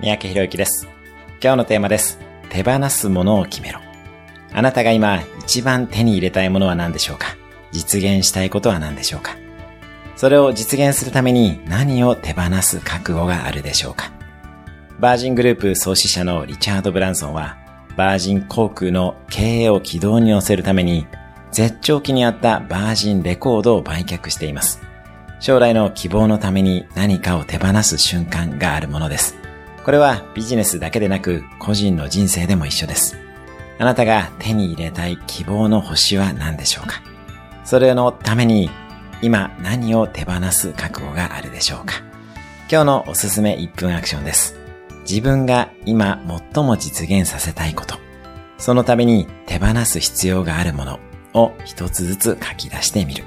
三宅博之です。今日のテーマです。手放すものを決めろ。あなたが今一番手に入れたいものは何でしょうか？実現したいことは何でしょうか？それを実現するために何を手放す覚悟があるでしょうか？バージングループ創始者のリチャード・ブランソンは、バージン航空の経営を軌道に乗せるために、絶頂期にあったバージンレコードを売却しています。将来の希望のために何かを手放す瞬間があるものです。これはビジネスだけでなく個人の人生でも一緒です。あなたが手に入れたい希望の星は何でしょうか？それのために今何を手放す覚悟があるでしょうか？今日のおすすめ1分アクションです。自分が今最も実現させたいこと、そのために手放す必要があるものを一つずつ書き出してみる。